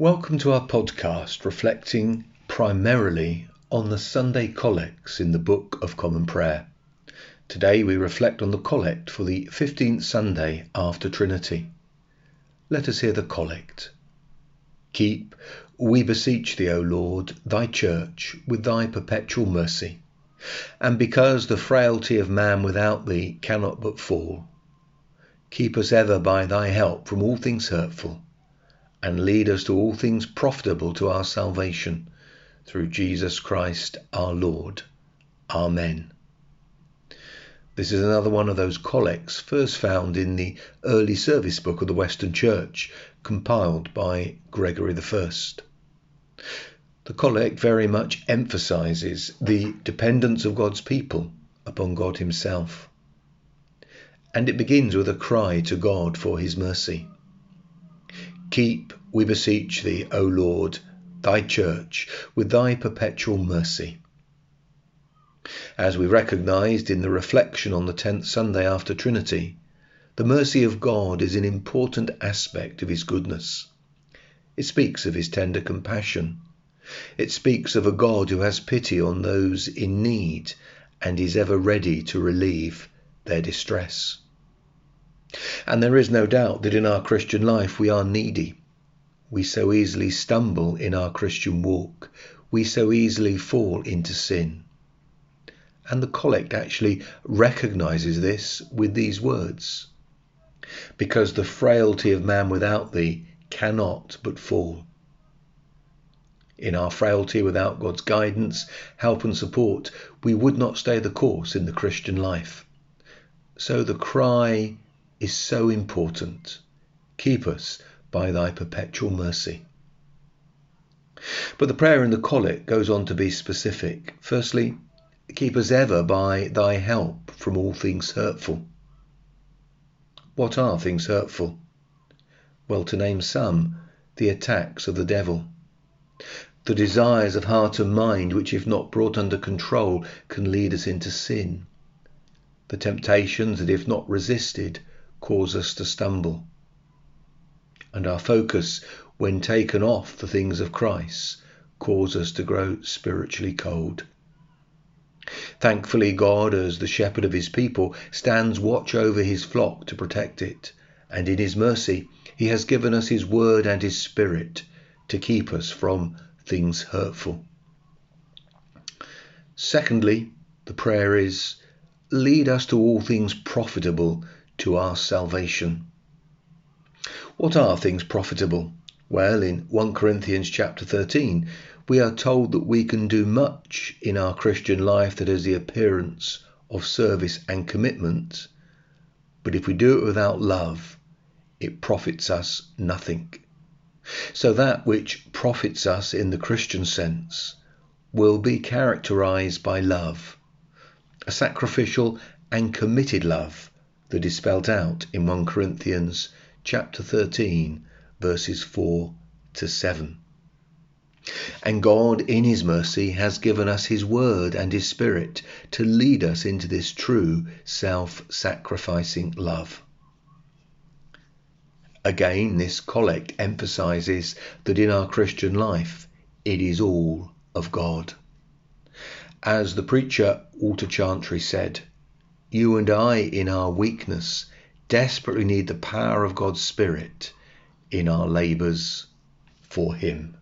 Welcome to our podcast reflecting primarily on the Sunday collects in the Book of Common Prayer. Today we reflect on the collect for the 15th Sunday after Trinity. Let us hear the collect. Keep, we beseech thee, O Lord, thy church with thy perpetual mercy. And because the frailty of man without thee cannot but fall, keep us ever by thy help from all things hurtful and lead us to all things profitable to our salvation through Jesus Christ our Lord. Amen. This is another one of those collects first found in the early service book of the Western Church, compiled by Gregory I. The collect very much emphasizes the dependence of God's people upon God Himself. And it begins with a cry to God for His mercy. Keep, we beseech thee, O Lord, thy church with thy perpetual mercy. As we recognized in the reflection on the tenth Sunday after Trinity, the mercy of God is an important aspect of his goodness. It speaks of his tender compassion. It speaks of a God who has pity on those in need and is ever ready to relieve their distress. And there is no doubt that in our Christian life we are needy. We so easily stumble in our Christian walk. We so easily fall into sin. And the collect actually recognizes this with these words Because the frailty of man without thee cannot but fall. In our frailty without God's guidance, help, and support, we would not stay the course in the Christian life. So the cry is so important. Keep us by thy perpetual mercy. But the prayer in the collect goes on to be specific. Firstly, keep us ever by thy help from all things hurtful. What are things hurtful? Well, to name some, the attacks of the devil, the desires of heart and mind, which, if not brought under control, can lead us into sin, the temptations that, if not resisted, cause us to stumble. And our focus, when taken off the things of Christ, cause us to grow spiritually cold. Thankfully, God, as the shepherd of his people, stands watch over his flock to protect it, and in his mercy, he has given us his word and his spirit to keep us from things hurtful. Secondly, the prayer is, lead us to all things profitable to our salvation. What are things profitable? Well, in 1 Corinthians chapter 13, we are told that we can do much in our Christian life that has the appearance of service and commitment, but if we do it without love, it profits us nothing. So that which profits us in the Christian sense will be characterized by love, a sacrificial and committed love that is spelt out in 1 Corinthians chapter 13 verses 4 to 7. And God, in His mercy, has given us His Word and His Spirit to lead us into this true self sacrificing love. Again, this collect emphasizes that in our Christian life, it is all of God. As the preacher Walter Chantry said, you and I, in our weakness, desperately need the power of God's Spirit in our labours for Him.